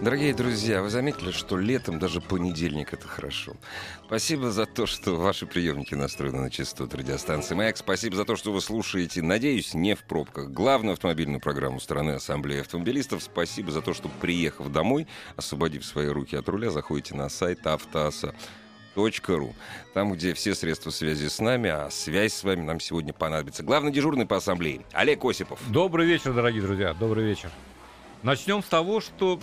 Дорогие друзья, вы заметили, что летом даже понедельник это хорошо. Спасибо за то, что ваши приемники настроены на частоту радиостанции «Маяк». Спасибо за то, что вы слушаете, надеюсь, не в пробках, главную автомобильную программу страны Ассамблеи автомобилистов. Спасибо за то, что, приехав домой, освободив свои руки от руля, заходите на сайт автоаса ру. Там, где все средства связи с нами, а связь с вами нам сегодня понадобится. Главный дежурный по ассамблее Олег Осипов. Добрый вечер, дорогие друзья, добрый вечер. Начнем с того, что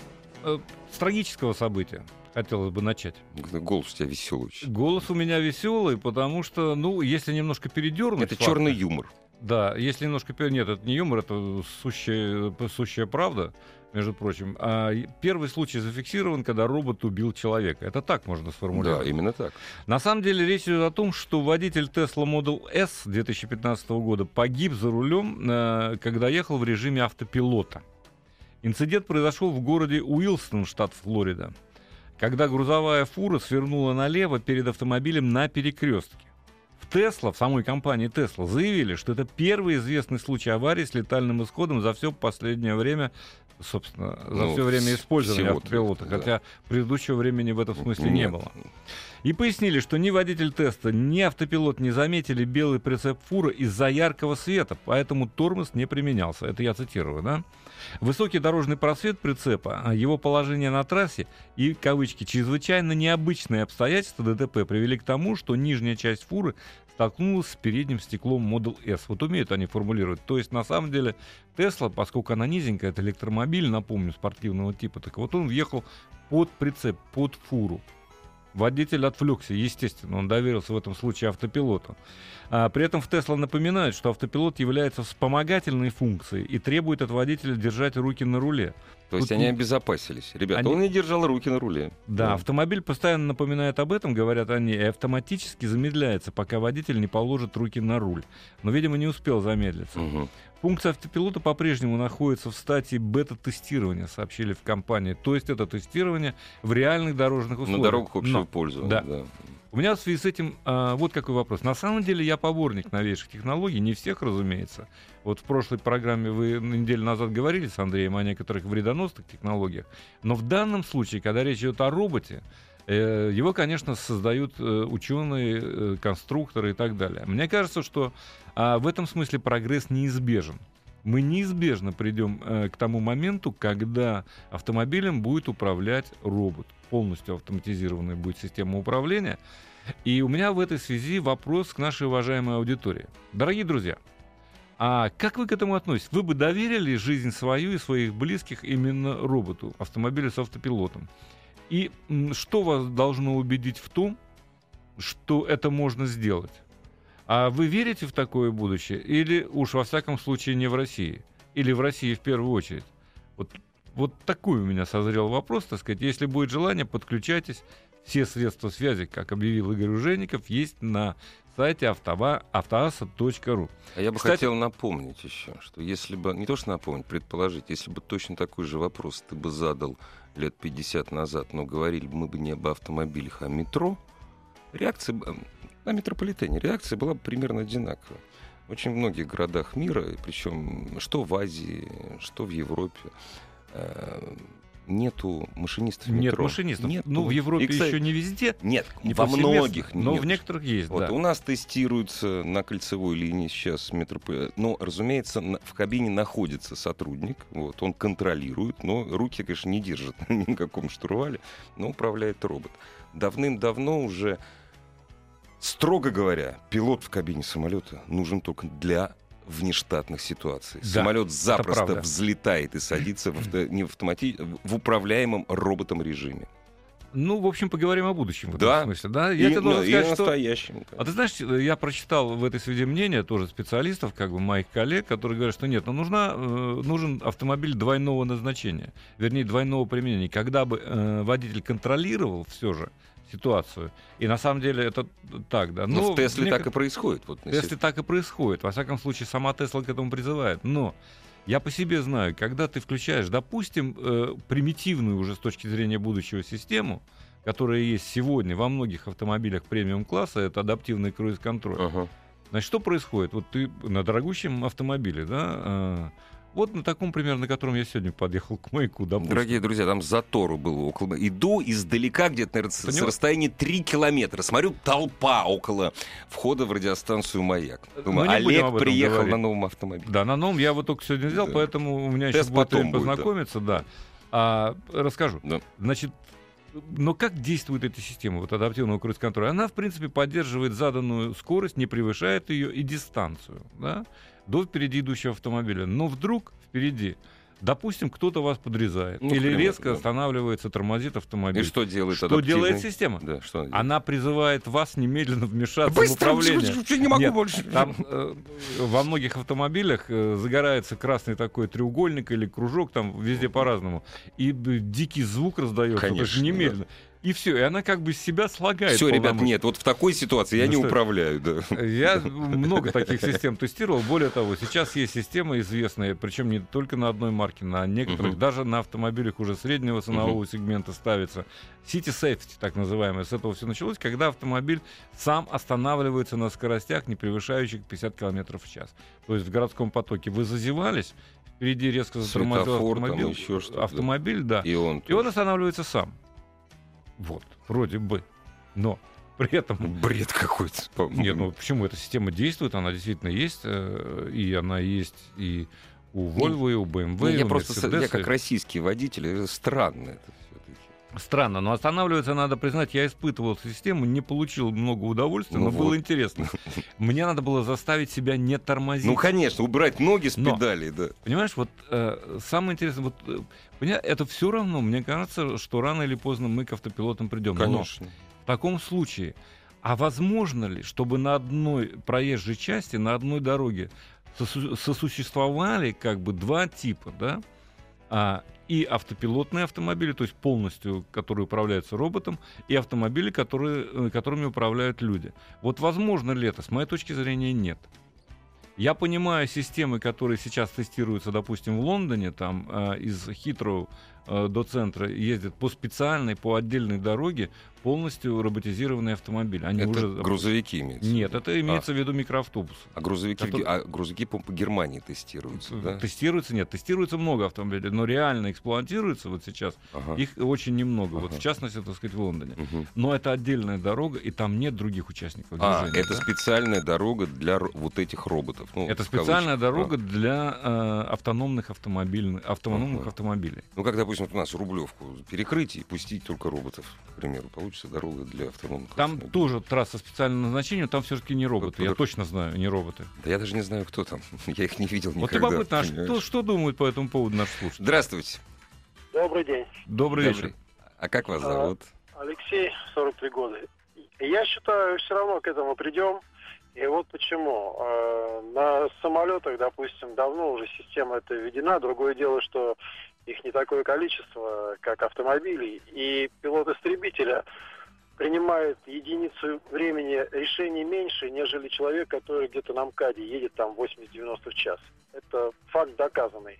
с трагического события хотелось бы начать. Голос у тебя веселый. Голос у меня веселый, потому что, ну, если немножко передернуть... Это факты, черный юмор. Да, если немножко... Нет, это не юмор, это сущая, сущая правда, между прочим. А первый случай зафиксирован, когда робот убил человека. Это так можно сформулировать. Да, именно так. На самом деле речь идет о том, что водитель Tesla Model S 2015 года погиб за рулем, э, когда ехал в режиме автопилота. Инцидент произошел в городе Уилстон, штат Флорида, когда грузовая фура свернула налево перед автомобилем на перекрестке. Тесла, в самой компании Тесла, заявили, что это первый известный случай аварии с летальным исходом за все последнее время, собственно, за ну, все время использования автопилота, да. хотя предыдущего времени в этом смысле Нет. не было. И пояснили, что ни водитель теста, ни автопилот не заметили белый прицеп фуры из-за яркого света, поэтому тормоз не применялся. Это я цитирую, да? Высокий дорожный просвет прицепа, а его положение на трассе и, кавычки, чрезвычайно необычные обстоятельства ДТП привели к тому, что нижняя часть фуры столкнулась с передним стеклом Model S. Вот умеют они формулировать. То есть, на самом деле, Tesla, поскольку она низенькая, это электромобиль, напомню, спортивного типа, так вот он въехал под прицеп, под фуру. Водитель отвлекся, естественно, он доверился в этом случае автопилоту. А, при этом в Тесла напоминают, что автопилот является вспомогательной функцией и требует от водителя держать руки на руле. То есть Тут они обезопасились. Ребята, они... он не держал руки на руле. Да, да, автомобиль постоянно напоминает об этом, говорят они, и автоматически замедляется, пока водитель не положит руки на руль. Но, видимо, не успел замедлиться. Угу. Функция автопилота по-прежнему находится в стадии бета-тестирования, сообщили в компании. То есть это тестирование в реальных дорожных условиях. На дорогах общего Но, пользования. Да. да. У меня в связи с этим а, вот какой вопрос. На самом деле я поборник новейших технологий, не всех, разумеется. Вот в прошлой программе вы неделю назад говорили с Андреем о некоторых вредоносных технологиях. Но в данном случае, когда речь идет о роботе, э, его, конечно, создают э, ученые, э, конструкторы и так далее. Мне кажется, что а, в этом смысле прогресс неизбежен мы неизбежно придем э, к тому моменту, когда автомобилем будет управлять робот. Полностью автоматизированная будет система управления. И у меня в этой связи вопрос к нашей уважаемой аудитории. Дорогие друзья, а как вы к этому относитесь? Вы бы доверили жизнь свою и своих близких именно роботу, автомобилю с автопилотом? И что вас должно убедить в том, что это можно сделать? А вы верите в такое будущее? Или уж во всяком случае не в России? Или в России в первую очередь? Вот, вот такой у меня созрел вопрос, так сказать. Если будет желание, подключайтесь. Все средства связи, как объявил Игорь Ужеников, есть на сайте автоаса.ру. А я бы Кстати, хотел напомнить еще, что если бы, не то что напомнить, предположить, если бы точно такой же вопрос ты бы задал лет 50 назад, но говорили мы бы не об автомобилях, а о метро, реакция на метрополитене реакция была примерно одинаковая. В очень многих городах мира, причем что в Азии, что в Европе, э, нету машинистов метро. Нет машинистов. Нет. Ну, в Европе и, кстати, еще не везде. Нет, не во многих Но нет. в некоторых есть, вот, да. У нас тестируется на кольцевой линии сейчас метрополитен. Но, разумеется, в кабине находится сотрудник. Вот, он контролирует, но руки, конечно, не держит на каком штурвале, но управляет робот. Давным-давно уже Строго говоря, пилот в кабине самолета нужен только для внештатных ситуаций. Да, Самолет запросто взлетает и садится в, авто, не в, автомати... в управляемом роботом режиме. Ну, в общем, поговорим о будущем в этом Да. смысле. Да? И, Я тебе ну, должен и сказать, что... настоящим. А ты знаешь, я прочитал в этой связи мнение тоже специалистов, как бы моих коллег, которые говорят, что нет, ну нужна, э, нужен автомобиль двойного назначения, вернее, двойного применения, когда бы э, водитель контролировал все же ситуацию. И на самом деле это так, да. Ну, Но в Тесле мне так и происходит. Вот, в Тесле так и происходит. Во всяком случае, сама Тесла к этому призывает. Но я по себе знаю, когда ты включаешь, допустим, э, примитивную уже с точки зрения будущего систему, которая есть сегодня во многих автомобилях премиум-класса, это адаптивный круиз-контроль. Ага. Значит, что происходит? Вот ты на дорогущем автомобиле, да, э, вот на таком, примерно, на котором я сегодня подъехал к маяку, допустим. Дорогие друзья, там затору было около... Иду издалека, где-то, наверное, с, с расстояния 3 километра. Смотрю, толпа около входа в радиостанцию «Маяк». Думаю, Олег приехал говорить. на новом автомобиле. Да, на новом я вот только сегодня взял, Да. поэтому у меня Тест еще будет потом будет, да. познакомиться, да. А, расскажу. Да. Значит, но как действует эта система вот, адаптивного круиз-контроля? Она, в принципе, поддерживает заданную скорость, не превышает ее и дистанцию да, до впереди идущего автомобиля. Но вдруг впереди, допустим, кто-то вас подрезает Ну, или примеру, резко да. останавливается, тормозит автомобиль. И что делает Что адаптивный? делает система? Да, что она делает? Она призывает вас немедленно вмешаться в Быстро, управление. быстро, не могу Нет, больше. Там э, во многих автомобилях э, загорается красный такой треугольник или кружок, там везде по-разному. И б, дикий звук раздается, Конечно, немедленно. И все, и она как бы себя слагает. Все, ребят, нет, вот в такой ситуации я Ну не что? управляю, да. Я много таких систем тестировал. Более того, сейчас есть система известная, причем не только на одной марке, на некоторых, Мгм. даже на автомобилях уже среднего ценового сегмента ставится. City Safety, так называемая. С этого все началось, когда автомобиль сам останавливается на скоростях, не превышающих 50 км в час. То есть в городском потоке вы зазевались, впереди резко затормозил там автомобиль. еще автомобиль, да. И он... И он останавливается сам. Вот, вроде бы. Но при этом Бред какой-то. нет, ну почему эта система действует? Она действительно есть, э, и она есть и у Volvo, и у BMW, Ну, и я у просто, с- я как российский водитель, странно это все-таки. Странно, но останавливаться надо признать, я испытывал систему, не получил много удовольствия, Ну но было вот. интересно. Мне надо было заставить себя не тормозить. Ну, конечно, убрать ноги с Но. педалей, да. Понимаешь, вот э, самое интересное, вот э, поня- это все равно, мне кажется, что рано или поздно мы к автопилотам придем. Но Конечно. В таком случае, а возможно ли, чтобы на одной проезжей части, на одной дороге сосу- сосуществовали как бы два типа, да? А, и автопилотные автомобили, то есть полностью, которые управляются роботом, и автомобили, которые, э, которыми управляют люди. Вот возможно ли это? С моей точки зрения, нет. Я понимаю системы, которые сейчас тестируются, допустим, в Лондоне, там э, из Хитроу э, до центра ездят по специальной, по отдельной дороге полностью роботизированные автомобили. Они это уже грузовики имеются. Нет, это имеется в виду микроавтобус. А грузовики, Который- а грузовики, по Германии тестируются, да? Тестируется, нет, тестируется много автомобилей, но реально эксплуатируется вот сейчас Ага. их очень немного. Вот Ага. в частности, так сказать, в Лондоне. Мгм. Но это отдельная дорога, и там нет других участников А, движения. это да? специальная дорога для вот этих роботов. ну, Это специальная кавычках. дорога для э, автономных автомобильных автономных Ага. автомобилей. А. Ну, как, допустим, вот у нас Рублевку перекрыть и пустить только роботов, к примеру. Получится дорога для автономных Там автомобилей. тоже трасса специального назначения, там все-таки не роботы. Я Под- точно знаю, не роботы. Да я даже не знаю, кто там. Я их не видел Вот никогда. любопытно, а что, что думают по этому поводу наши слушатели? Здравствуйте. Добрый день. Добрый Добрый. вечер. А как вас А, зовут? Алексей, 43 года. Я считаю, все равно к этому придем. И вот почему. Э, На самолетах, допустим, давно уже система эта введена. Другое дело, что их не такое количество, как автомобилей. И пилот истребителя принимает единицу времени решений меньше, нежели человек, который где-то на МКАДе едет там 80-90 в час. Это факт доказанный.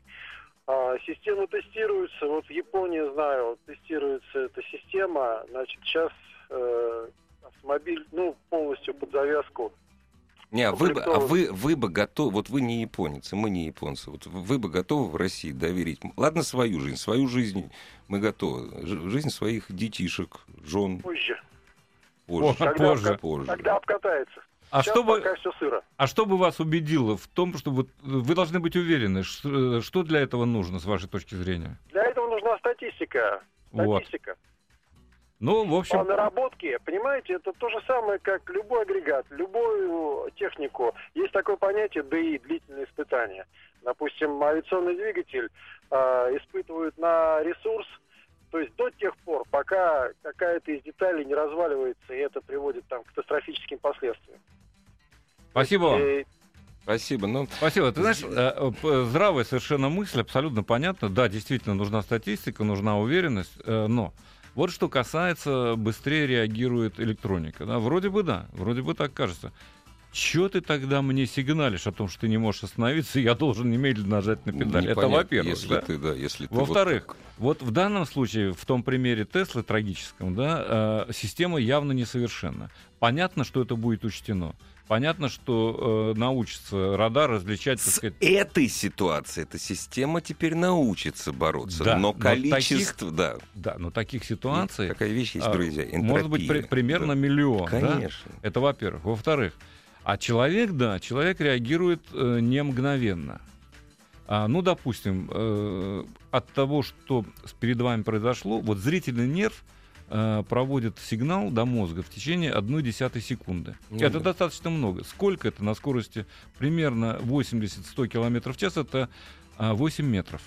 А, Системы тестируются. Вот в Японии, знаю, тестируется эта система. Значит, сейчас э, автомобиль, ну, полностью под завязку. Не, а вы, бы- а вы, вы бы готовы, вот вы не японцы, мы не японцы, вот вы бы готовы в России доверить, ладно, свою жизнь, свою жизнь мы готовы, жизнь своих детишек, жен Позже. позже, Когда позже. позже. Тогда обкатается. А Сейчас что, бы, пока все сыро. а что бы вас убедило в том, что вот вы должны быть уверены, что, что для этого нужно, с вашей точки зрения? Для этого нужна статистика. Вот. Ну, в По общем, наработке, понимаете, это то же самое, как любой агрегат, любую технику. Есть такое понятие ДИ, длительное испытание. Допустим, авиационный двигатель э, испытывают на ресурс То есть до тех пор, пока какая-то из деталей не разваливается, и это приводит там, к катастрофическим последствиям. Спасибо вам. И Спасибо. Ну, Спасибо. Ты знаешь, э, п- здравая совершенно мысль, абсолютно понятно. Да, действительно нужна статистика, нужна уверенность, э, но вот что касается, быстрее реагирует электроника. Да? Вроде бы да, вроде бы так кажется. Чё ты тогда мне сигналишь о том, что ты не можешь остановиться, и я должен немедленно нажать на педаль? Это непонятно, во-первых. Если да? ты, да, если ты Во-вторых, вот так. вот в данном случае, в том примере Теслы трагическом, да, э, система явно несовершенна. Понятно, что это будет учтено. Понятно, что э, научится радар различать, С сказать, этой ситуацией эта система теперь научится бороться. Да, но но количество, да. да, но таких ситуаций Какая вещь есть, а, друзья? может быть при- энтропия. примерно Да. миллион. да? Конечно. Это во-первых. Во-вторых, а человек, да, человек реагирует э, не мгновенно. А, ну, допустим, э, от того, что перед вами произошло, вот зрительный нерв э, проводит сигнал до мозга в течение одной десятой секунды. Ну это достаточно много. Сколько это на скорости примерно 80-100 км в час? Это а, 8 метров.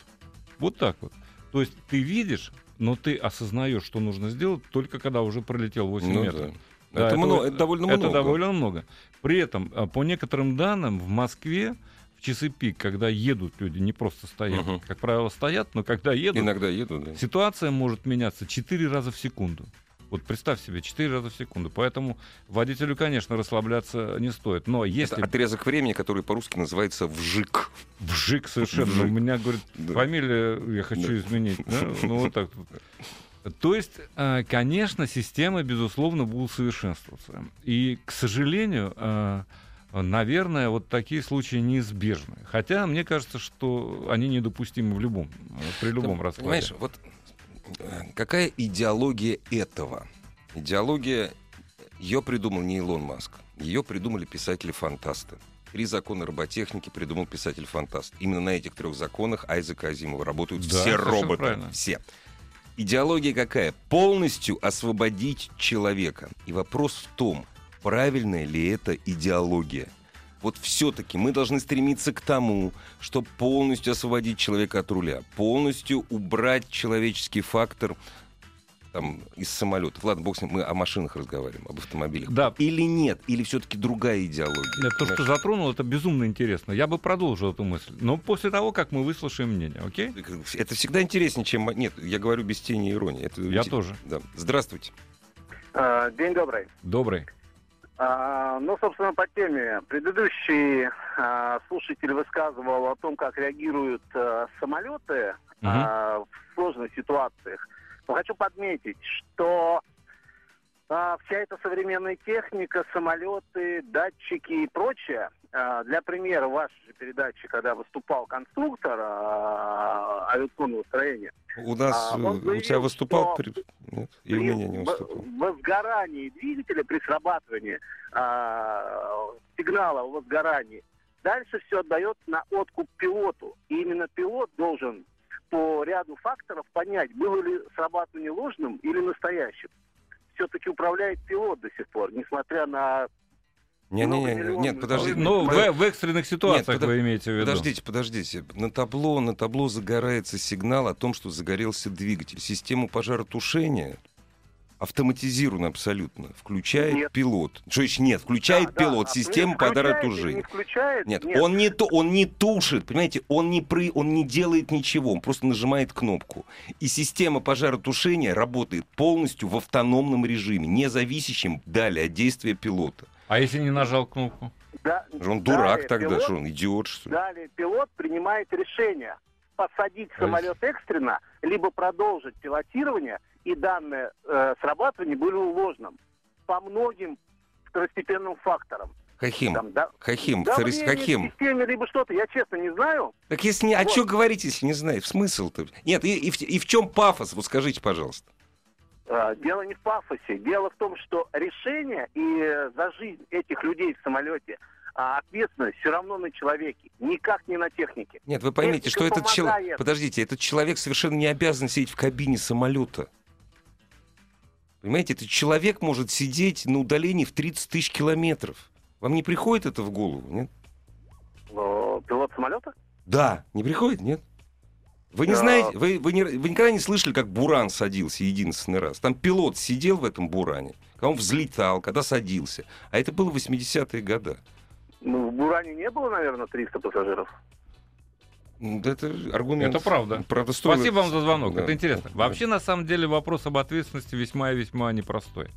Вот так вот. То есть ты видишь, но ты осознаешь, что нужно сделать, только когда уже пролетел 8 Ну метров. да. Да, это, это мно- вот- это довольно Это много. довольно много. При этом, а, по некоторым данным, в Москве в часы пик, когда едут люди, не просто стоят, Мгм. как правило, стоят, но когда едут, Иногда еду, да. ситуация может меняться 4 раза в секунду. Вот представь себе, 4 раза в секунду. Поэтому водителю, конечно, расслабляться не стоит. Но если Это отрезок времени, который по-русски называется вжик. вжик совершенно, Вжик. у меня, говорит, Да. фамилия я хочу Да. изменить. да, Ну, вот так. То есть, э, конечно, системы, безусловно, будут совершенствоваться. И, к сожалению, э, наверное, вот такие случаи неизбежны. Хотя мне кажется, что они недопустимы в любом, при любом Ты раскладе. Понимаешь, вот э, какая идеология этого? Идеология, ее придумал не Илон Маск, ее придумали писатели-фантасты. Три закона роботехники придумал писатель-фантаст. Именно на этих трех законах Айзека Азимова работают Да, все роботы. правильно. Все. Идеология какая? Полностью освободить человека. И вопрос в том, правильная ли это идеология. Вот все-таки мы должны стремиться к тому, чтобы полностью освободить человека от руля, полностью убрать человеческий фактор там, из самолетов. Ладно, бог с ним, мы о машинах разговариваем, об автомобилях. Да. Или нет, или все-таки другая идеология. Нет, То, что затронул, это безумно интересно. Я бы продолжил эту мысль. Но после того, как мы выслушаем мнение, окей? Это всегда интереснее, чем... Нет, я говорю без тени иронии. Это Я тоже. Да. Здравствуйте. А, День добрый. Добрый. А, ну, собственно, по теме. Предыдущий а, слушатель высказывал о том, как реагируют а, самолеты а, в сложных ситуациях. Но хочу подметить, что а, вся эта современная техника, самолеты, датчики и прочее, а, для примера, в вашей же передаче, когда выступал конструктор а, авиационного строения, У нас, А, э, у тебя заявил, выступал... при- Нет, и у меня не в- выступал. возгорании двигателя, при срабатывании а, сигнала о возгорании, дальше все отдает на откуп пилоту. И именно пилот должен по ряду факторов понять, было ли срабатывание ложным или настоящим. Все-таки управляет пилот до сих пор, несмотря на... Не-не-не, много нет, миллионов подожди. Ну, в, Под- в экстренных ситуациях подо- вы имеете в виду. Подождите, подождите. На табло, на табло загорается сигнал о том, что загорелся двигатель. Систему пожаротушения автоматизировано абсолютно. Включает Нет. пилот. Что еще нет? Включает Да, да, пилот а систему включает или пожаротушения. Не включает? Нет, он не то, он не тушит, понимаете, он не пры, он не делает ничего, он просто нажимает кнопку. И система пожаротушения работает полностью в автономном режиме, не зависящем далее от действия пилота. А если не нажал кнопку? Да- Он дурак далее тогда, пилот- что он идиот, что ли? Далее пилот принимает решение посадить самолет экстренно, либо продолжить пилотирование, и данное э, срабатывание было ложным по многим второстепенным факторам. Хахим, Там, да, Хахим, давление в Хахим. системе, либо что-то, я честно не знаю. Так если не, а Вот. что говорить, если не знаешь? Смысл-то? Нет, и, и в, и в чем пафос? Вот скажите, пожалуйста. Э, Дело не в пафосе. Дело в том, что решение и э, за жизнь этих людей в самолете а ответственность все равно на человеке, никак не на технике. Нет, вы поймите, Техника что этот человек... Подождите, этот человек совершенно не обязан сидеть в кабине самолета. Понимаете, этот человек может сидеть на удалении в 30 тысяч километров. Вам не приходит это в голову, нет? Пилот самолета? Да, не приходит, нет? Вы не Да. знаете, вы, вы, не- вы никогда не слышали, как Буран садился единственный раз? Там пилот сидел в этом Буране, когда он взлетал, когда садился. А это было 80-е годы. Ну, в Буране не было, наверное, 300 пассажиров. Да Это аргумент. Это правда. правда стоило- Спасибо вам за звонок. Да. Это интересно. Вообще, на самом деле, вопрос об ответственности весьма и весьма непростой.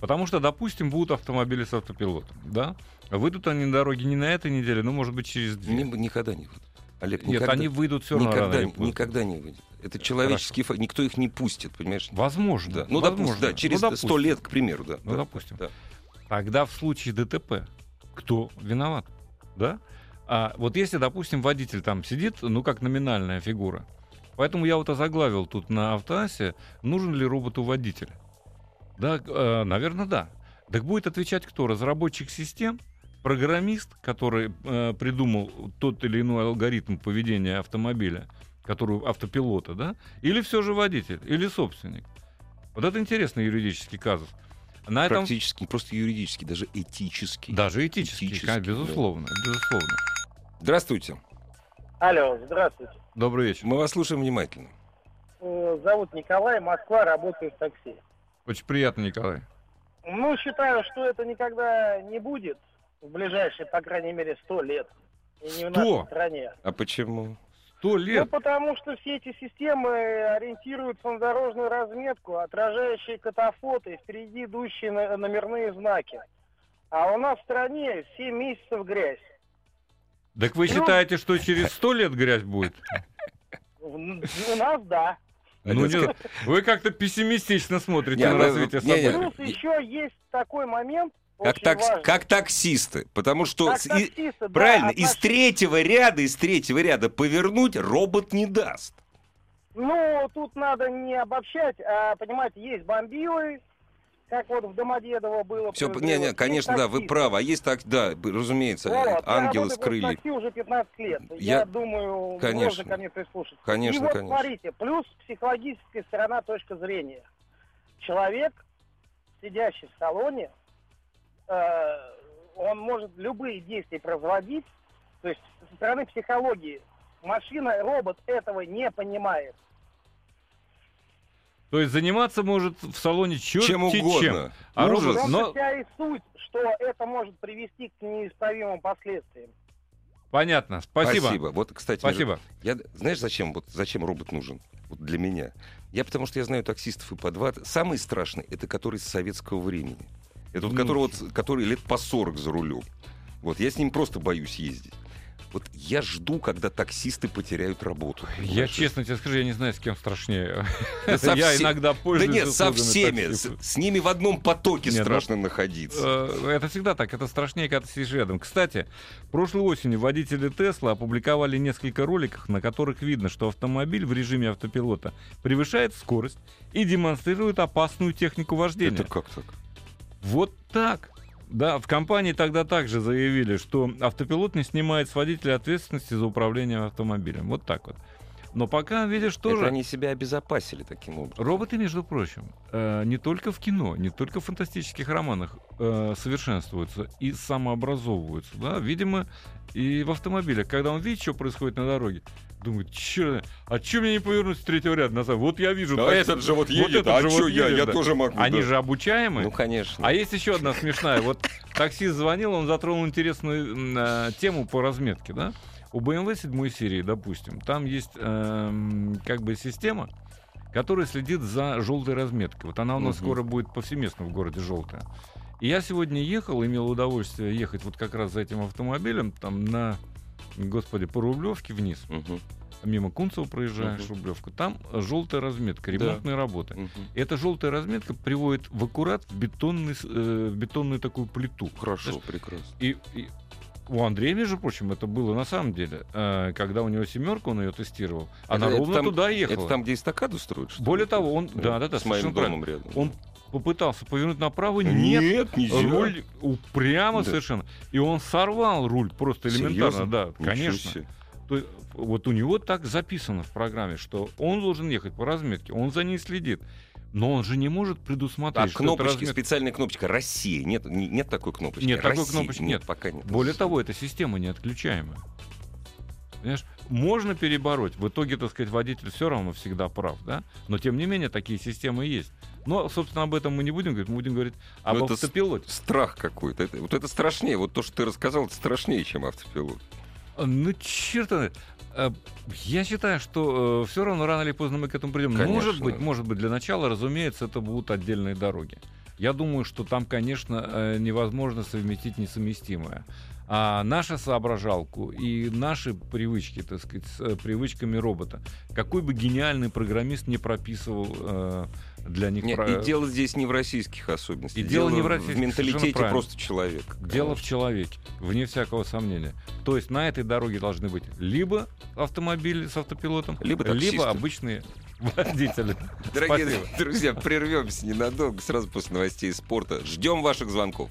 Потому что, допустим, будут автомобили с автопилотом, да? Выйдут они на дороге не на этой неделе, ну, может быть, через две. Не- никогда не выйдет. Олег, Нет, никогда, они выйдут все равно никогда, рано никогда не выйдет. Это человеческий факт. Никто их не пустит, понимаешь? Возможно. Да. Ну, возможно. допустим, да, через Ну, 100 допустим. лет, к примеру, да. Ну, да, допустим. да. Тогда в случае ДТП кто виноват? Да? А вот если, допустим, водитель там сидит, ну, как номинальная фигура. Поэтому я вот озаглавил тут на автоасе, нужен ли роботу водитель. Да, наверное, да. Так будет отвечать кто? Разработчик систем, программист, который э, придумал тот или иной алгоритм поведения автомобиля, который автопилота, да? Или все же водитель, или собственник. Вот это интересный юридический казус. На этом Практически, не просто юридически, даже этически. даже этически, Этически, конечно, безусловно, безусловно. Здравствуйте. Алло, здравствуйте. Добрый вечер. Мы вас слушаем внимательно. Э, Зовут Николай, Москва, работаю в такси. Очень приятно, Николай. Ну, считаю, что это никогда не будет в ближайшие, по крайней мере, сто лет. И не в нашей стране. А почему? Сто Ну, лет. потому что все эти системы ориентируются на дорожную разметку, отражающие катафоты, впереди идущие номерные знаки. А у нас в стране 7 месяцев грязь. Так вы ну- считаете, что через сто лет грязь будет? У нас да. Ну, не- вы как-то пессимистично смотрите Не, на вы- развитие событий. Плюс еще есть такой момент, Как, важный. как таксисты. Потому что Как с- и- таксисты, да, правильно, из отнош- третьего ряда, из третьего ряда повернуть робот не даст. Ну, тут надо не обобщать, а, понимаете, есть бомбилы, как вот в Домодедово было. Все, не, не, конечно, да, вы таксисты. правы. А есть так, да, разумеется, Вот, я ангелы с крыльев. такси уже 15 лет. Я- Я, думаю, Конечно. можно ко мне прислушаться. Конечно, И вот конечно. смотрите, плюс психологическая сторона, точка зрения. Человек, сидящий в салоне, э, он может любые действия производить, то есть со стороны психологии. Машина, робот этого не понимает. То есть заниматься может в салоне черт Чем угодно. А Ужас. робот- В но- вся и суть, что это может привести к неисправимым последствиям. Понятно. Спасибо. Вот, кстати, Спасибо. Я, знаешь, зачем, вот, зачем робот нужен? Вот для меня. Я потому что я знаю таксистов и по два. Самый страшный это который с советского времени. Это вот Ну. который, вот, который лет по 40 за рулем. Вот я с ним просто боюсь ездить. Вот я жду, когда таксисты потеряют работу. Я Понимаешь? честно тебе скажу, я не знаю, с кем страшнее. Да со Я все- иногда Да пользуюсь нет, со всеми. С, с ними в одном потоке Нет, ну, страшно находиться. Э, Это всегда так, это страшнее, когда ты сидишь рядом. Кстати, прошлой осенью водители Тесла опубликовали несколько роликов, на которых видно, что автомобиль в режиме автопилота превышает скорость и демонстрирует опасную технику вождения. Это как так? Вот так. Да, в компании тогда также заявили, что автопилот не снимает с водителя ответственности за управление автомобилем. Вот так вот. Но пока, видишь, тоже... Это они себя обезопасили таким образом. Роботы, между прочим, э, не только в кино, не только в фантастических романах э, совершенствуются и самообразовываются, да, видимо, и в автомобилях. Когда он видит, что происходит на дороге, думает, че, а че мне не повернуть с третьего ряда назад? Вот я вижу. А так- этот же вот едет, этот а же вот я? едет, Я да. тоже могу. Они да. же обучаемы. Ну, конечно. А есть еще одна смешная. Вот таксист звонил, он затронул интересную э, тему по разметке, да? У BMW 7 серии, допустим, там есть эм, как бы система, которая следит за желтой разметкой. Вот она у нас Мгм. скоро будет повсеместно в городе желтая. И я сегодня ехал, имел удовольствие ехать вот как раз за этим автомобилем, там на, господи, по Рублевке вниз, Мгм, мимо Кунцева проезжаешь, Мгм. Рублевку, там желтая разметка, Да. ремонтные работы. мгм. Эта желтая разметка приводит в аккурат в, бетонный, э, бетонную такую плиту. Хорошо, прекрасно. И, и у Андрея, между прочим, это было на самом деле, э, когда у него семерка, он ее тестировал, она Это- это ровно там- туда ехала. Это там, где эстакаду строят? что? Более того, он, да, да, да, С моим правильно. домом рядом. Он попытался повернуть направо, нет, Нет, нельзя. руль упрямо Да. совершенно, и он сорвал руль просто элементарно, Серьезно? да, Ничего конечно. себе. То вот у него так записано в программе, что он должен ехать по разметке, он за ней следит. Но он же не может предусмотреть, А кнопочки, разметка- специальная кнопочка Россия. Нет, не- нет такой кнопочки. Нет, такой Россия. кнопочки нет. Пока нет. Более того, эта система неотключаемая. Понимаешь? Можно перебороть. В итоге, так сказать, водитель все равно всегда прав, да? Но тем не менее такие системы есть. Но, собственно, об этом мы не будем говорить, мы будем говорить об Ну, это автопилоте. Страх какой-то. Это- вот это страшнее. Вот то, что ты рассказал, это страшнее, чем автопилот. Ну, черт, э, э, я считаю, что все равно рано или поздно мы к этому придем. Конечно. Может быть, может быть, для начала, разумеется, это будут отдельные дороги. Я думаю, что там, конечно, э, невозможно совместить несовместимое. А наша соображалку и наши привычки, так сказать, с э, привычками робота, какой бы гениальный программист не прописывал э, для них... Не, про- И дело здесь не в российских особенностях. И дело не в российских, В менталитете просто человека. Дело в конечно. человеке, вне всякого сомнения. То есть на этой дороге должны быть либо автомобили с автопилотом, Либо таксисты. либо обычные водители. Дорогие Спасибо. друзья, прервемся ненадолго, сразу после новостей спорта. Ждем ваших звонков.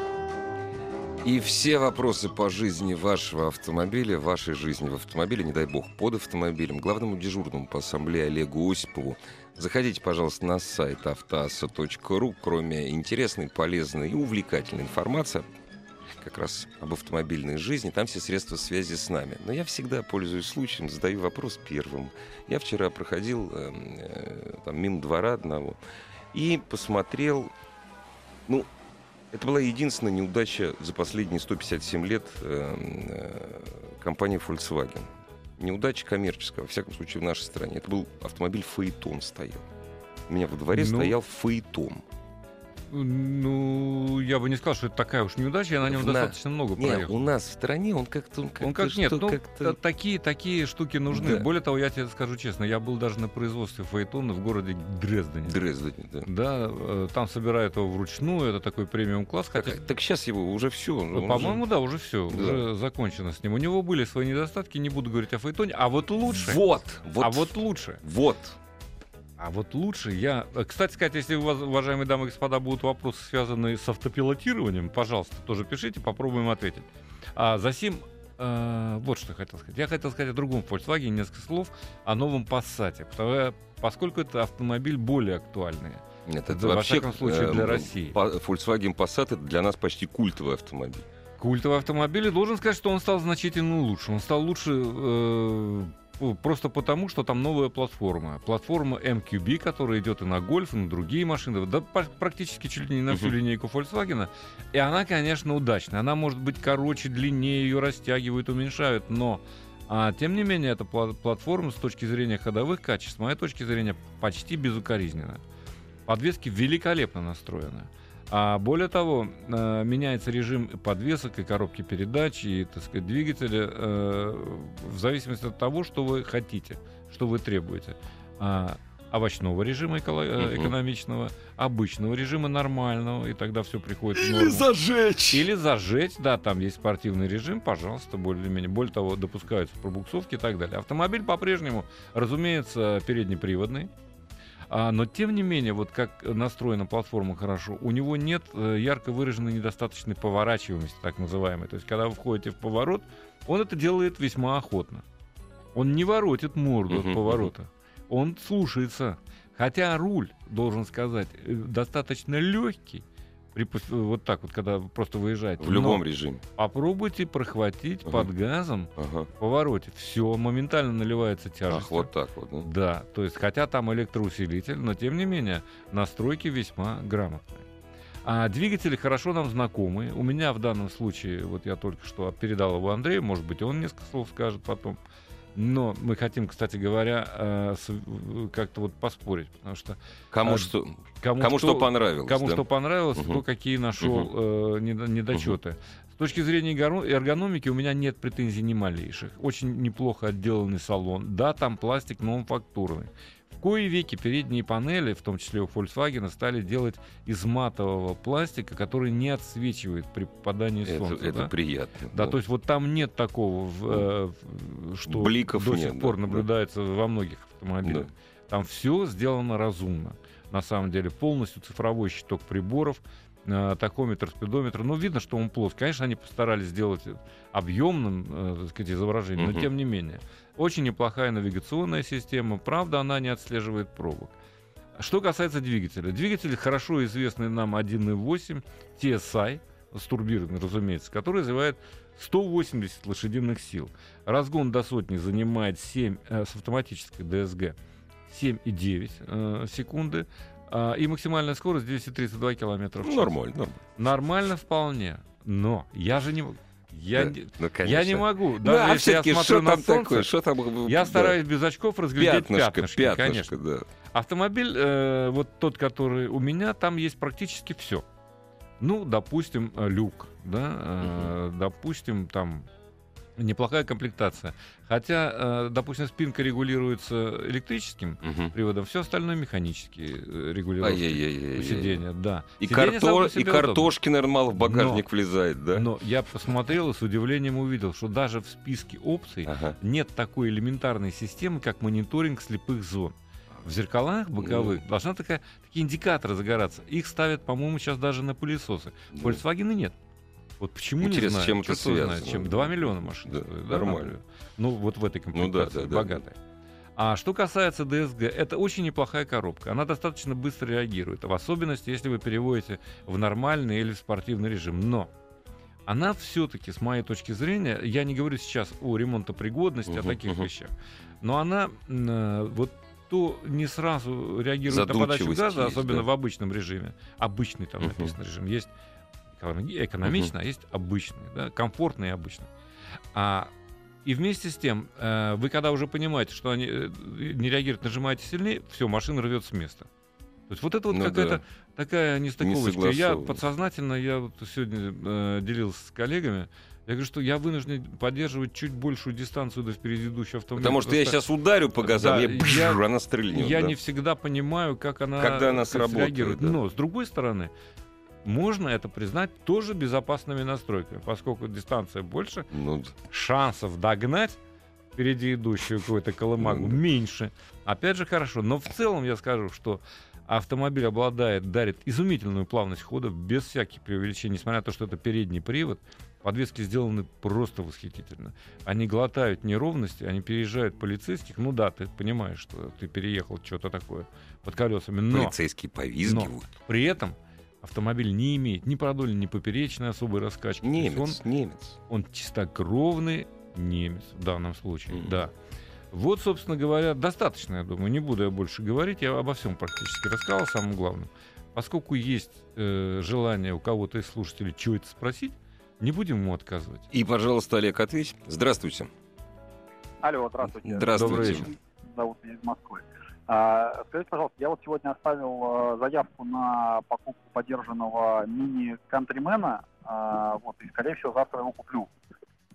И все вопросы по жизни вашего автомобиля, вашей жизни в автомобиле, не дай бог, под автомобилем, главному дежурному по ассамблее Олегу Осипову. Заходите, пожалуйста, на сайт автоаса.ру. Кроме интересной, полезной и увлекательной информации, как раз об автомобильной жизни, там все средства связи с нами. Но я всегда пользуюсь случаем, задаю вопрос первым. Я вчера проходил эм, э, там, мимо двора одного и посмотрел, ну, это была единственная неудача за последние 157 лет э, компании Volkswagen. Неудача коммерческая, во всяком случае, в нашей стране. Это был автомобиль Фаэтон стоял. У меня во дворе Ну, стоял Фаэтон. Ну, я бы не сказал, что это такая уж неудача, я на нем На- достаточно много проехал. у нас в стране он как-то... Он, как Он как нет, ну, как-то... та- такие, такие штуки нужны. Да. Более того, я тебе скажу честно, я был даже на производстве Фаэтона в городе Дрездене. Дрезден, да. Да, э, там собирают его вручную, это такой премиум класс, хотя Так, сейчас его уже все. Ну, По-моему, да, уже все, Да. уже закончено с ним. У него были свои недостатки, не буду говорить о Фейтоне, а вот лучше. Вот, вот, А вот лучше. вот. А вот лучше я... э, Кстати сказать, если у вас, уважаемые дамы и господа, будут вопросы, связанные с автопилотированием, пожалуйста, тоже пишите, попробуем ответить. А за сим... э, вот что я хотел сказать. Я хотел сказать о другом Volkswagen, несколько слов о новом Passat. Потому- Поскольку это автомобиль более актуальный. Нет, это во вообще... всяком случае, для э, России. Volkswagen Passat это для нас почти культовый автомобиль. Культовый автомобиль, и должен сказать, что он стал значительно лучше. Он стал лучше э, просто потому, что там новая платформа. Платформа MQB, которая идет и на Golf, и на другие машины, да практически чуть ли не на всю Мгм. линейку Volkswagen. И она, конечно, удачная. Она может быть короче, длиннее, ее растягивают, уменьшают, но а, тем не менее, эта пла- платформа с точки зрения ходовых качеств, с моей точки зрения, почти безукоризненная. Подвески великолепно настроены. А более того, э, меняется режим подвесок и коробки передач, и, так сказать, двигателя э, в зависимости от того, что вы хотите, что вы требуете. А, овощного режима эколо- э, Мгм. экономичного, обычного режима нормального, и тогда все приходит в норму. зажечь! Или зажечь, да, там есть спортивный режим, пожалуйста, более-менее. Более того, допускаются пробуксовки и так далее. Автомобиль по-прежнему, разумеется, переднеприводный. А, но тем не менее, вот как настроена платформа хорошо, у него нет э, ярко выраженной недостаточной поворачиваемости, так называемой. То есть, когда вы входите в поворот, он это делает весьма охотно. Он не воротит морду Мгм, от поворота. Он слушается. Хотя руль, должен сказать, э, достаточно легкий. Вот так вот, когда просто выезжаете. В любом Но режиме. попробуйте прохватить Ага. под газом Ага. в повороте. Все, моментально наливается тяжесть. Ах, вот так вот. да. Да, то есть, хотя там электроусилитель, но тем не менее, настройки весьма грамотные. А двигатели хорошо нам знакомы. У меня в данном случае, вот я только что передал его Андрею, может быть, он несколько слов скажет потом. Но мы хотим, кстати говоря, э, как-то вот поспорить, потому что Кому, А, что, кому, кому что понравилось. Кому да? что понравилось, Мгм. кто какие нашел э, недо- недочеты. С точки зрения эргономики у меня нет претензий ни малейших. Очень неплохо отделанный салон. Да, там пластик, но он фактурный. Кои веки передние панели, в том числе у Volkswagen, стали делать из матового пластика, который не отсвечивает при попадании Это, солнца. это да? приятно. Да, то есть вот там нет такого, э, в- что Бликов до нет, сих пор да, наблюдается во многих автомобилях. Да. Там все сделано разумно. На самом деле полностью цифровой щиток приборов, э, тахометр, спидометр. Ну, видно, что он плоский. Конечно, они постарались сделать объемным, э, так сказать, изображение, но тем не менее. Очень неплохая навигационная система. Правда, она не отслеживает пробок. Что касается двигателя. Двигатель хорошо известный нам 1.8 TSI с турбированной, разумеется, который развивает 180 лошадиных сил. Разгон до сотни занимает 7 э, с автоматической DSG 7,9 э, секунды. А, и максимальная скорость 232 км в час. Ну, нормально, нормально. Нормально вполне. Но я же не... Я, Да, не- ну, я не могу. Ну, Даже а если я смотрю что на там солнце, такое? Что там? я да, стараюсь без очков разглядеть Пятнышко, пятнышки, пятнышко, конечно. да. Автомобиль, э, вот тот, который у меня, там есть практически все. Ну, допустим, э, люк, да, э, допустим, там неплохая комплектация. Хотя, э, допустим, спинка регулируется электрическим Мгм. приводом, все остальное механически э, регулируется. Ай-яй-яй-яй-яй. Сиденье, да. И, Сиденье карто- и себе удобно. картошки, наверное, мало в багажник влезает, да? Но я посмотрел и с удивлением увидел, что даже в списке опций Ага. нет такой элементарной системы, как мониторинг слепых зон. В зеркалах боковых должна такая, такие индикаторы загораться. Их ставят, по-моему, сейчас даже на пылесосы. Да. Volkswagen нет. Вот почему Интересно, не знаю. чем это знает, связано. чем 2 миллиона машин. Да, стоит, нормально. например. Ну, вот в этой Ну да, комплектации, да, да, богатой. А что касается DSG, это очень неплохая коробка. Она достаточно быстро реагирует, в особенности, если вы переводите в нормальный или в спортивный режим. Но она все-таки, с моей точки зрения, я не говорю сейчас о ремонтопригодности, о Мгм, таких мгм. вещах, но она э, вот то не сразу реагирует на подачу газа, есть, особенно да. в обычном режиме. Обычный там написан режим. Есть экономи- экономичный, а есть обычный, да, комфортный и обычный. А, и вместе с тем, э, вы когда уже понимаете, что они э, не реагируют, нажимаете сильнее, все, машина рвет с места. То есть вот это вот Ну какая-то да. такая нестыковочка. Я согласовываюсь. подсознательно, я вот сегодня э, делился с коллегами, я говорю, что я вынужден поддерживать чуть большую дистанцию до впереди идущего автомобиля. Потому что я сейчас ударю по газам, Да, я, бжж, я- она стрельнет. я да. не всегда понимаю, как она, Когда она так сказать, сработает, реагирует. да. Но, с другой стороны, можно это признать тоже безопасными настройками, поскольку дистанция больше, Ну, шансов догнать впереди идущую какую-то колымагу Ну меньше. Опять же, хорошо. Но в целом я скажу, что автомобиль обладает, дарит изумительную плавность хода без всяких преувеличений, несмотря на то, что это передний привод. Подвески сделаны просто восхитительно. Они глотают неровности, они переезжают полицейских. Ну да, ты понимаешь, что ты переехал что-то такое под колесами. Но полицейские повизгивают. при этом автомобиль не имеет ни продольной, ни поперечной особой раскачки. То есть Немец, немец. он чистокровный немец в данном случае, Мгм. да. Вот, собственно говоря, достаточно, я думаю. Не буду я больше говорить. Я обо всем практически рассказал, самое главное. Поскольку есть э, желание у кого-то из слушателей что это спросить, не будем ему отказывать. И, пожалуйста, Олег, ответь. Здравствуйте. Алло, здравствуйте. Здравствуйте. Добрый вечер. Зовут меня из Москвы. А, скажите, пожалуйста, я вот сегодня оставил э, заявку на покупку подержанного мини-кантримена, а, вот, и, скорее всего, завтра его куплю,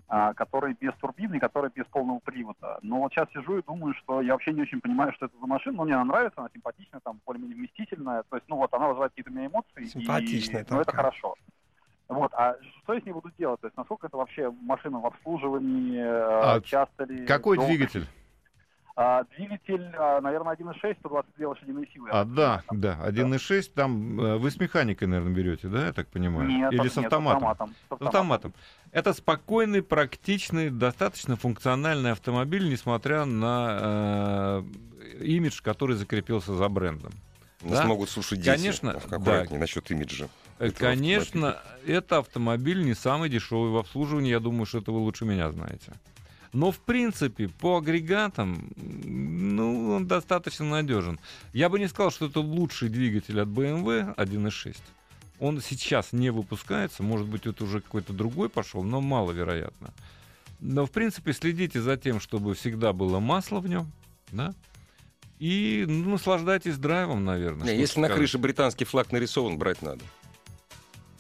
а, который без турбины, который без полного привода. Но вот сейчас сижу и думаю, что я вообще не очень понимаю, что это за машина. Ну, мне она нравится, она симпатичная, там, более-менее вместительная. То есть, ну, вот, она вызывает какие-то у меня эмоции. Симпатичная и, ну, это хорошо. Вот, а что я с ней буду делать? То есть, насколько это вообще машина в обслуживании, А а, часто ли? Какой долго? двигатель? А, двигатель, а, наверное, 1.6, 122 лошадиные силы. А, да, да, 1.6, там э, вы с механикой, наверное, берете, да, я так понимаю? Нет, Или нет, с автоматом? автоматом. С С автоматом. Это спокойный, практичный, достаточно функциональный автомобиль, несмотря на э, имидж, который закрепился за брендом. Нас Да. могут слушать дети. Конечно, Аккуратнее насчет имиджа. Э, Конечно, это автомобиль не самый дешевый в обслуживании. Я думаю, что это вы лучше меня знаете. Но, в принципе, по агрегатам, ну, он достаточно надежен. Я бы не сказал, что это лучший двигатель от BMW 1.6. Он сейчас не выпускается. Может быть, это уже какой-то другой пошел, но маловероятно. Но, в принципе, следите за тем, чтобы всегда было масло в нем, да? И ну, наслаждайтесь драйвом, наверное. Не, если на сказать. крыше британский флаг нарисован, брать надо.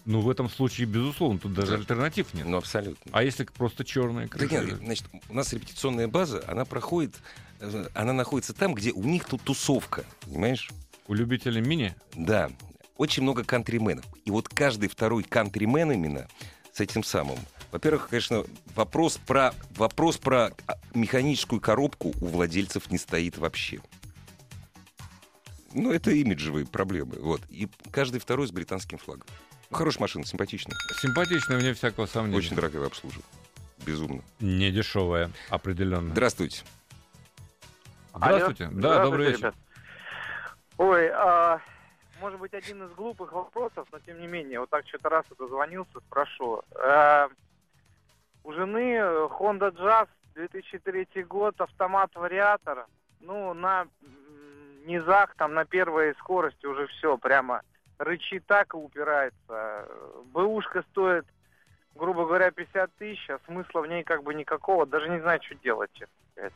Ну, в этом случае, безусловно, тут даже Да. альтернатив нет. Ну, абсолютно. А если просто черная Да крыша? нет, значит, у нас репетиционная база, она проходит э, она находится там, где у них тут тусовка, понимаешь? У любителей мини? Да, очень много кантрименов. И вот каждый второй кантримен именно с этим самым. Во-первых, конечно, вопрос про, вопрос про а, механическую коробку у владельцев не стоит вообще. Ну, это имиджевые проблемы. Вот. И каждый второй с британским флагом. Хорошая машина, симпатичная. Симпатичная, вне всякого сомнения. Очень дорогая в обслуживании. Безумно. Не дешевая, определенно. Здравствуйте. Здравствуйте. Алло. Да, Здравствуйте, добрый вечер. ребят. Ой, а, может быть, один из глупых вопросов, но тем не менее, вот так что-то раз дозвонился, спрошу. А, у жены Honda Jazz 2003 год, автомат-вариатор, ну, на низах, там, на первой скорости уже все, прямо рычит так и упирается. Бэушка стоит, грубо говоря, 50 тысяч, а смысла в ней как бы никакого, даже не знаю, что делать, честно сказать.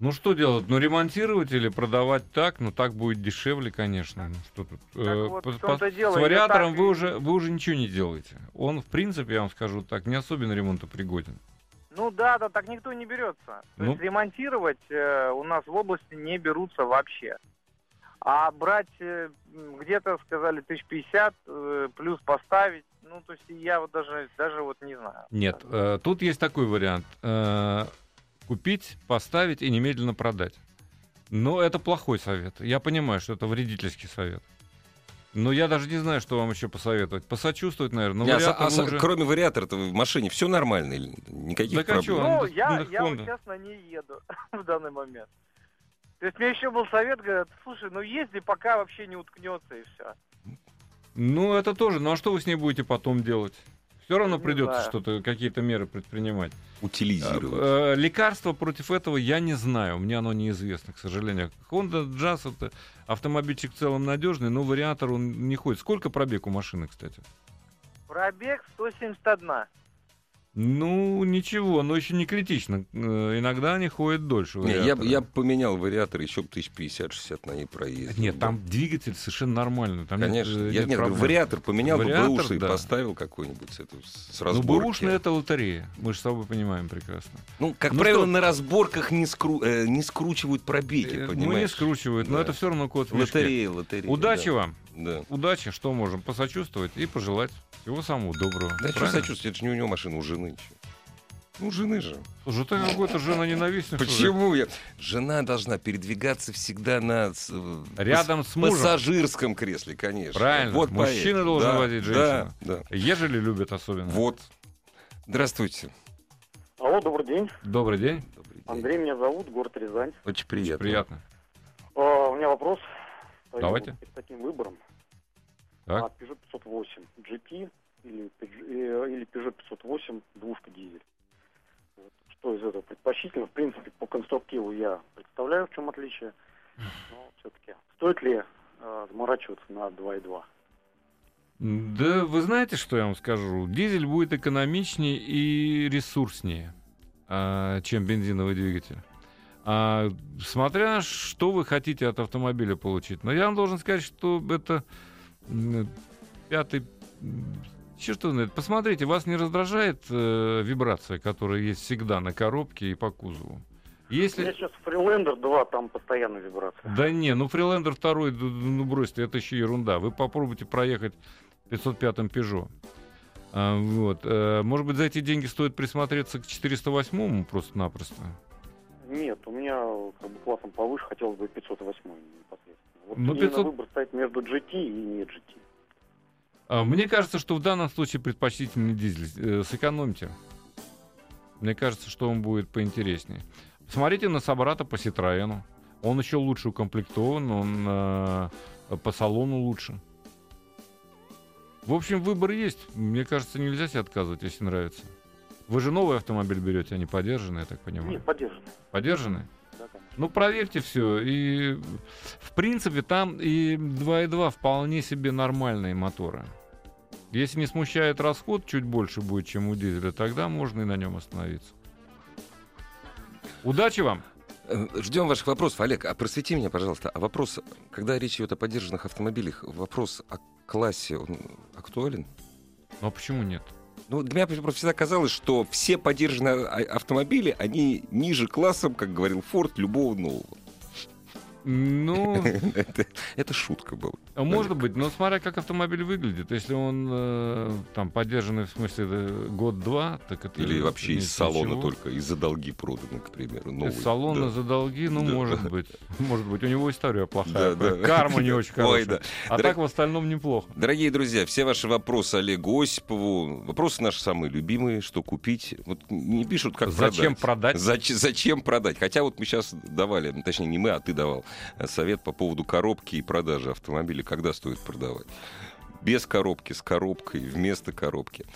Ну что делать? Ну ремонтировать или продавать так? Ну так будет дешевле, конечно. Ну, что тут? Э, вот по- дело, С я вариатором так вы уже, вы уже ничего не делаете. Он, в принципе, я вам скажу так, не особенно ремонтопригоден. Ну да, да, так никто не берется. То Ну. есть ремонтировать э, у нас в области не берутся вообще. А брать э, где-то сказали тысяч пятьдесят, э, плюс поставить, ну то есть я вот даже, даже вот не знаю. Нет, э, тут есть такой вариант. Э, купить, поставить и немедленно продать. Но это плохой совет. Я понимаю, что это вредительский совет. Но я даже не знаю, что вам еще посоветовать. Посочувствовать, наверное. Но а со- вариатор а уже- Кроме вариатора-то в машине все нормально? Или никаких Так а проблем? он- Ну, я, я вот Honda. честно не еду в данный момент. То есть мне еще был совет, говорят, слушай, ну езди, пока вообще не уткнется и все. Ну, это тоже. Ну, а что вы с ней будете потом делать? Все равно Не придется что-то, какие-то меры предпринимать. Утилизировать. Э, э, Лекарства против этого я не знаю. Мне оно неизвестно, к сожалению. Honda Jazz это автомобильчик в целом надежный, но вариатор он не ходит. Сколько пробег у машины, кстати? Пробег 171. Ну, ничего, но еще не критично. Э, Иногда они ходят дольше. Не, я, я поменял вариатор еще бы тысяч 50-60 на ней проездил. Нет, там двигатель совершенно нормальный. Там нет, Конечно. э, я нет нет, говорю, проблем. вариатор поменял Вариатор, бэушный, да. поставил какой-нибудь это, с Ну, разборки. бэушный это лотерея. Мы же с тобой понимаем прекрасно. Ну, как Ну правило, что? на разборках не, скру- э, не скручивают пробеги, Э, Ну, не понимаешь? скручивают, но Да. это все равно код в. Лотерея, лотерея. Удачи да. вам. Да. Удачи, что можем посочувствовать и пожелать всего самого доброго. Да что Правильно? сочувствие, это же не у него машина, у жены. Чё. Ну, жены же. Слушай, ты какой-то жена ненавистник. Почему я? Жена должна передвигаться всегда на с- э, Рядом с мужем. пассажирском кресле, конечно. Правильно. Вот Мужчина поэтому. должен Да, водить Да, женщину. да. Ежели любят особенно. Вот. Здравствуйте. Алло, добрый день. Добрый день. Добрый день. Андрей меня зовут, город Рязань. Очень приятно. Приятно. А, у меня вопрос. Давайте. Перед таким выбором. Так. А, Peugeot 508 GT или, э, или Peugeot 508 двушка дизель. Вот. Что из этого предпочтительно? В принципе, по конструктиву я представляю, в чем отличие. Но все-таки стоит ли э, заморачиваться на 2.2? Да вы знаете, что я вам скажу? Дизель будет экономичнее и ресурснее, а, чем бензиновый двигатель. А, смотря, что вы хотите от автомобиля получить. Но я вам должен сказать, что это пятый... м, Черт его знает. Посмотрите, вас не раздражает э, вибрация, которая есть всегда на коробке и по кузову? Если... сейчас Freelander 2, там постоянно вибрация. Да не, ну д- д- ну бросьте, это еще ерунда. Вы попробуйте проехать 505-м Peugeot. А, вот. э, может быть, за эти деньги стоит присмотреться к 408-му просто-напросто? Нет, у меня как бы классом повыше, хотелось бы 508 непосредственно. Вот Ну, мне на 500 выбор стоит между GT и не GT. А, Мне кажется, что в данном случае предпочтительный дизель. Э, Сэкономьте. Мне кажется, что он будет поинтереснее. Посмотрите на собрата по Citroёn. Он еще лучше укомплектован, он э, по салону лучше. В общем, выбор есть. Мне кажется, нельзя себе отказывать, если нравится. Вы же новый автомобиль берете, а не подержанный, я так понимаю. Нет, поддержанный. Подержанный? Да, конечно. Ну, проверьте все. И, в принципе, там и 2.2 вполне себе нормальные моторы. Если не смущает расход, чуть больше будет, чем у дизеля, тогда можно и на нем остановиться. Удачи вам! Э, Ждем ваших вопросов. Олег, а просвети меня, пожалуйста. А вопрос, когда речь идет о поддержанных автомобилях, вопрос о классе, он актуален? Ну а почему нет? Ну, для меня просто всегда казалось, что все поддержанные а- автомобили, они ниже классом, как говорил Форд, любого нового. Ну, это, это шутка была. может быть, но смотря как автомобиль выглядит. Если он э, там поддержанный, в смысле, год-два, так это... Или вообще из салона ничего. только, из-за долги проданы, к примеру. новый. Из салона Да. за долги, ну, Да. может быть. Может быть, у него история плохая. Да, да. Карма не очень Ой, хорошая. да. А Дорог- так в остальном неплохо. Дорогие друзья, все ваши вопросы Олегу Осипову, вопросы наши самые любимые, что купить. Вот не пишут, как Зачем продать. продать? Зач- зачем продать? Хотя вот мы сейчас давали, ну, точнее не мы, а ты давал совет по поводу коробки и продажи автомобиля. Когда стоит продавать? Без коробки, с коробкой, вместо коробки.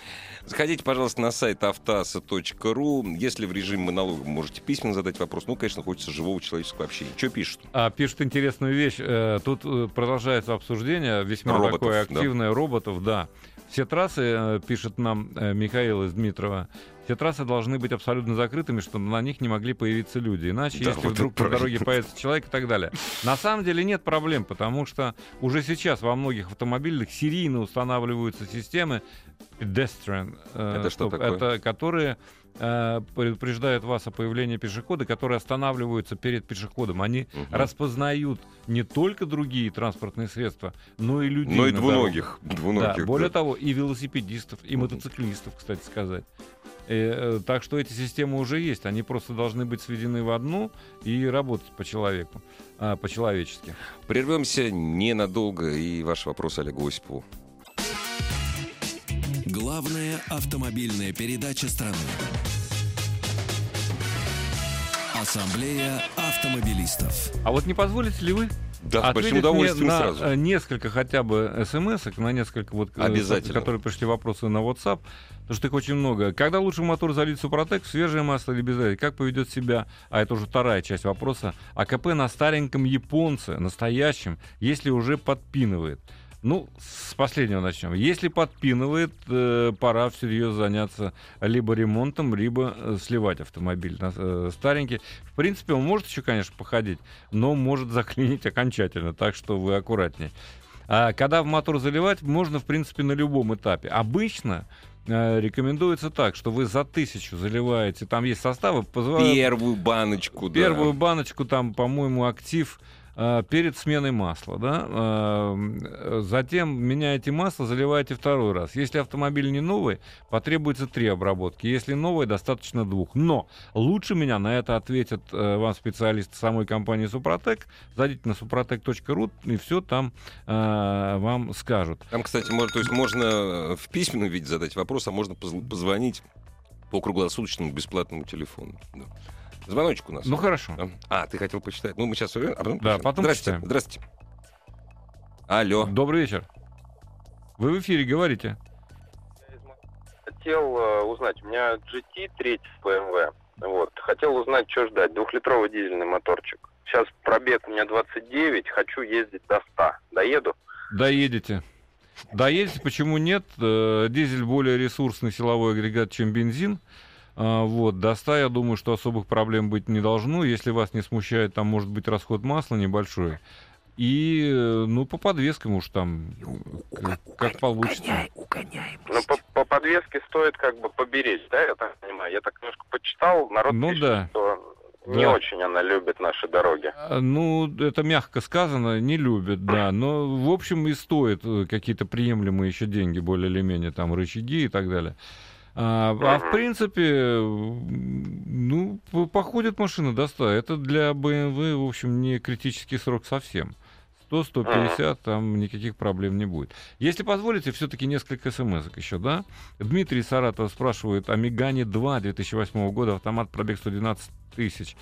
Заходите, пожалуйста, на сайт автоаса.ру. Если в режиме монолога можете письменно задать вопрос. Ну, конечно, хочется живого человеческого общения. Что пишут? А, пишут интересную вещь. Э, Тут э, продолжается обсуждение, весьма Роботов, такое да. активное, роботов, да. Все трассы, э, пишет нам Михаил из Дмитрова, все трассы должны быть абсолютно закрытыми, чтобы на них не могли появиться люди. Иначе, Да, если вот вдруг по дороге появится человек и так далее. На самом деле нет проблем, потому что уже сейчас во многих автомобилях серийно устанавливаются системы pedestrian, э, Это что такое? это которые э, предупреждают вас о появлении пешехода, которые останавливаются перед пешеходом. Они Мгм. распознают не только другие транспортные средства, но и людей. Ну и двуногих. двуногих Да, более да. того, и велосипедистов, и мотоциклистов, кстати сказать. Э, э, так что эти системы уже есть. Они просто должны быть сведены в одну и работать по человеку, а, по-человечески. Прервемся ненадолго и ваш вопрос Олегу Осипову. Главная автомобильная передача страны. Ассамблея автомобилистов. А вот не позволите ли вы Да, с большим ответить мне удовольствием на сразу. э, несколько хотя бы смс на несколько вот, э, Обязательно. которые пришли вопросы на WhatsApp, потому что их очень много. Когда лучше в мотор залить Супротек, свежее масло или без залить? Как поведет себя, а это уже вторая часть вопроса, АКП на стареньком японце, настоящем, если уже подпинывает? Ну, с последнего начнем. Если подпинывает, э, пора всерьез заняться либо ремонтом, либо э, сливать автомобиль на- э, старенький. В принципе, он может еще, конечно, походить, но может заклинить окончательно, так что вы аккуратнее. А когда в мотор заливать, можно, в принципе, на любом этапе. Обычно э, рекомендуется так, что вы за тысячу заливаете, там есть составы, позывают Первую баночку, да. первую баночку, там, по-моему, актив перед сменой масла, да, Э, затем меняете масло, заливаете второй раз. Если автомобиль не новый, потребуется три обработки. Если новый, достаточно двух. Но лучше меня на это ответят э, вам специалисты самой компании Супротек. Зайдите на suprotec.ru и все там э, вам скажут. Там, кстати, можно, то есть можно э, в письменном виде задать вопрос, а можно поз- позвонить по круглосуточному бесплатному телефону. Да. Звоночек у нас. Ну хорошо. А, ты хотел почитать? Ну, мы сейчас... А потом Да, почитаем. потом Здрасте. почитаем. Здрасте. Алло. Добрый вечер. Вы в эфире, говорите. Хотел э, узнать, у меня GT 3 BMW. Вот. Хотел узнать, что ждать. Двухлитровый дизельный моторчик. Сейчас пробег у меня 29, хочу ездить до 100. Доеду? Доедете. Доедете, почему нет? Э, Дизель более ресурсный силовой агрегат, чем бензин. А, Вот, до 100, я думаю, что особых проблем быть не должно. Если вас не смущает, там может быть расход масла небольшой. И, э, ну, по подвескам уж там, как, как получится. Ну, по, по подвеске стоит как бы поберечь, да, я так понимаю? Я так немножко почитал, народ Ну пишет, да. что не Да. очень она любит наши дороги. А, Ну, это мягко сказано, не любят, да. Но, в общем, и стоит э, какие-то приемлемые еще деньги, более или менее, там, рычаги и так далее. А, а в принципе, ну, походит машина до 100. Это для BMW, в общем, не критический срок совсем. 100-150, там никаких проблем не будет. Если позволите, все-таки несколько смс еще, да? Дмитрий из Саратова спрашивает о Мегане 2 2008 года, автомат пробег 112 тысяч.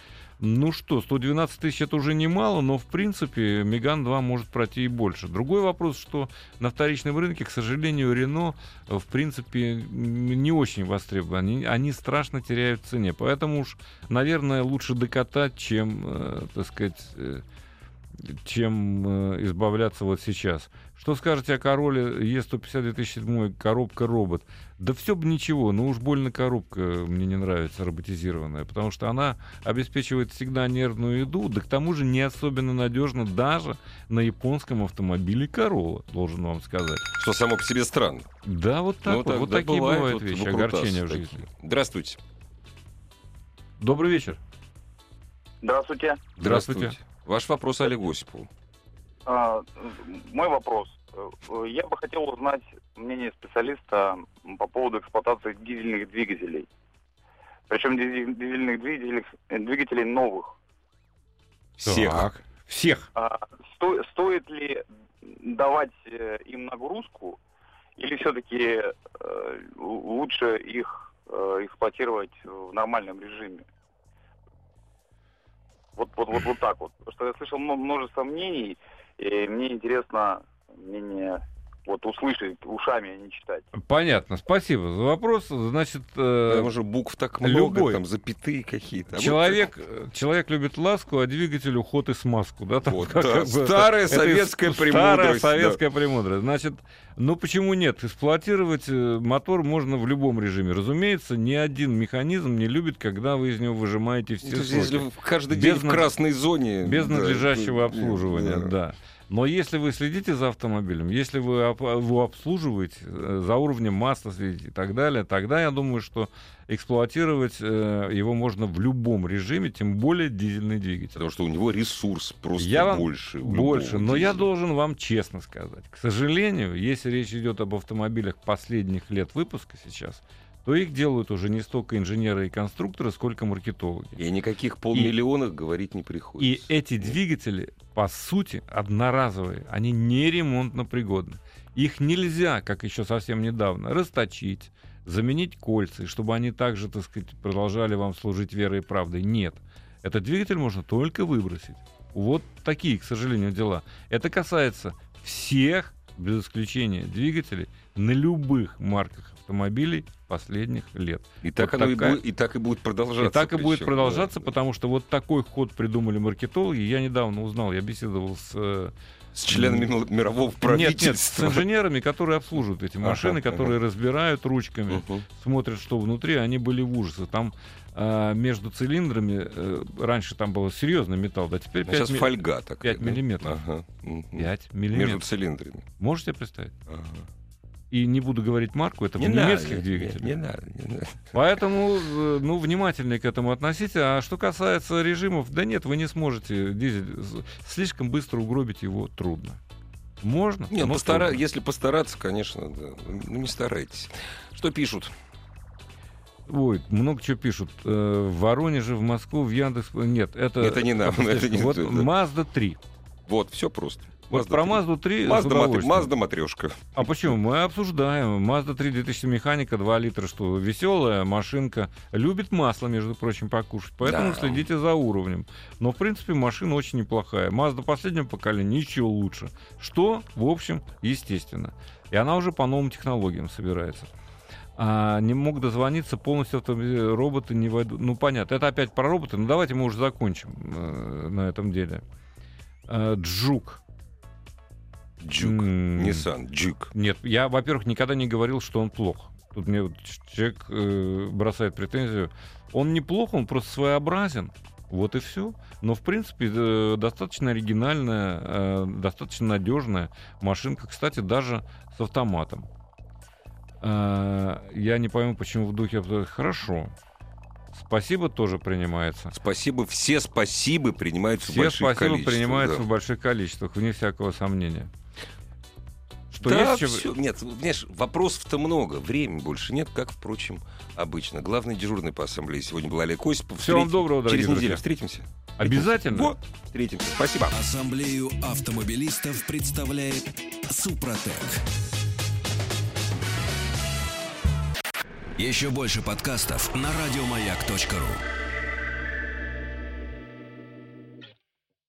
Ну что, 112 тысяч это уже немало, но в принципе Меган 2 может пройти и больше. Другой вопрос, что на вторичном рынке, к сожалению, Рено э, в принципе не очень востребованы. Они, они страшно теряют в цене. Поэтому уж, наверное, лучше докатать, чем, э, так сказать, э, чем избавляться вот сейчас. Что скажете о Короле Е150 2007 коробка робот? Да все бы ничего, но уж больно коробка мне не нравится роботизированная, потому что она обеспечивает всегда нервную еду, да к тому же не особенно надежно даже на японском автомобиле Corolla, должен вам сказать. Что само по себе странно. Да, вот так Ну, вот, так- вот да, такие бывает, бывают вот вещи, выкрутасы огорчения в такие. жизни. Здравствуйте. Добрый вечер. Здравствуйте. Здравствуйте. Ваш вопрос Олегу Осипову. А, мой вопрос. Э, Я бы хотел узнать мнение специалиста по поводу эксплуатации дизельных двигателей. Причем дизельных двигателей, э, двигателей новых. Всех. Так. Всех. А, сто- стоит ли давать э, им нагрузку, или все-таки лучше их э, эксплуатировать в нормальном режиме? Вот, вот, вот, вот так вот. Потому что я слышал мно- множество мнений, и мне интересно мнение вот услышать ушами, а не читать. Понятно. Спасибо за вопрос. Значит, э, уже букв так много, любой. там запятые какие-то. А вот человек, э, человек любит ласку, а двигатель уход и смазку. Да, там Вот, как- да. как бы это- Старая это советская из- премудрость, Старая да. советская премудрость. Значит, ну почему нет? Эксплуатировать э, мотор можно в любом режиме. Разумеется, ни один механизм не любит, когда вы из него выжимаете все То есть, соки. если каждый день Без в красной зоне... Без да, надлежащего то- обслуживания, да. да. Но если вы следите за автомобилем, если вы его обслуживаете, э, за уровнем масла следите и так далее, тогда я думаю, что эксплуатировать э, его можно в любом режиме, тем более дизельный двигатель. Потому что у него ресурс просто Я вам больше. Больше, но я дизеля. должен вам честно сказать. К сожалению, если речь идет об автомобилях последних лет выпуска сейчас, то их делают уже не столько инженеры и конструкторы, сколько маркетологи. И никаких полмиллионах говорить не приходится. И эти двигатели, по сути, одноразовые. Они не ремонтно пригодны. Их нельзя, как еще совсем недавно, расточить, заменить кольца, и чтобы они также, так сказать, продолжали вам служить верой и правдой. Нет. Этот двигатель можно только выбросить. Вот такие, к сожалению, дела. Это касается всех, без исключения, двигателей на любых марках автомобилей последних лет. И так, Вот оно и такая- будет, и так и будет продолжаться. и так и будет причем, продолжаться, да. потому что вот такой ход придумали маркетологи. Я недавно узнал, я беседовал с... э, С членами ми- мирового Нет, правительства. нет, с инженерами, которые обслуживают эти Ага, машины, ага. которые разбирают ручками, Мгм. смотрят, что внутри, они были в ужасе. Там а, между цилиндрами, э, раньше там был серьезный металл, да теперь А 5, сейчас фольга такая. 5 да? миллиметров. Ага. Мгм. 5 Между миллиметров. цилиндрами. Можете представить? Ага. И не буду говорить марку, это в Не надо, немецких не- двигателях. Не надо, не надо. Поэтому, э, ну, внимательнее к этому относитесь. А что касается режимов, да нет, вы не сможете дизель. Слишком быстро угробить его трудно. Можно? Нет, но постара- трудно. Если постараться, конечно, да. Ну, не старайтесь. Что пишут? Ой, много чего пишут. Э, В Воронеже, в Москву, в Яндекс... Нет, это... Это не нам, это не Вот. Mazda 3. Вот, все просто. Вот про Mazda 3 с Мазда, удовольствием. Мазда матрешка. А почему? Мы обсуждаем. Mazda 3 2000 механика, 2 литра, что веселая машинка. Любит масло, между прочим, покушать. Поэтому Да. следите за уровнем. Но, в принципе, машина очень неплохая. Mazda последнего поколения ничего лучше. Что, в общем, естественно. И она уже по новым технологиям собирается. А, не мог дозвониться, полностью автомобили- роботы не войдут. Ну, понятно, это опять про роботы, но давайте мы уже закончим э, на этом деле. Э, Джук. Джук. Nissan, Джук. нет, я, во-первых, никогда не говорил, что он плох. Тут мне вот человек э, бросает претензию. Он неплох, он просто своеобразен. Вот и все. Но, в принципе, э, достаточно оригинальная, э, достаточно надежная машинка. Кстати, даже с автоматом. Э, я не пойму, почему в духе... Хорошо. Спасибо тоже принимается. Спасибо, все спасибо принимаются в Все больших спасибо количествах. принимаются да. в больших количествах, вне всякого сомнения. Что да, есть всё. Нет, знаешь, вопросов-то много, времени больше нет, как, впрочем, обычно. Главный дежурный по ассамблее сегодня был Олег Осипов. Всего вам доброго, дорогие Через неделю друзья. встретимся. Обязательно? Вот, встретимся. Спасибо. Ассамблею автомобилистов представляет Супротек. Еще больше подкастов на радиомаяк.ру.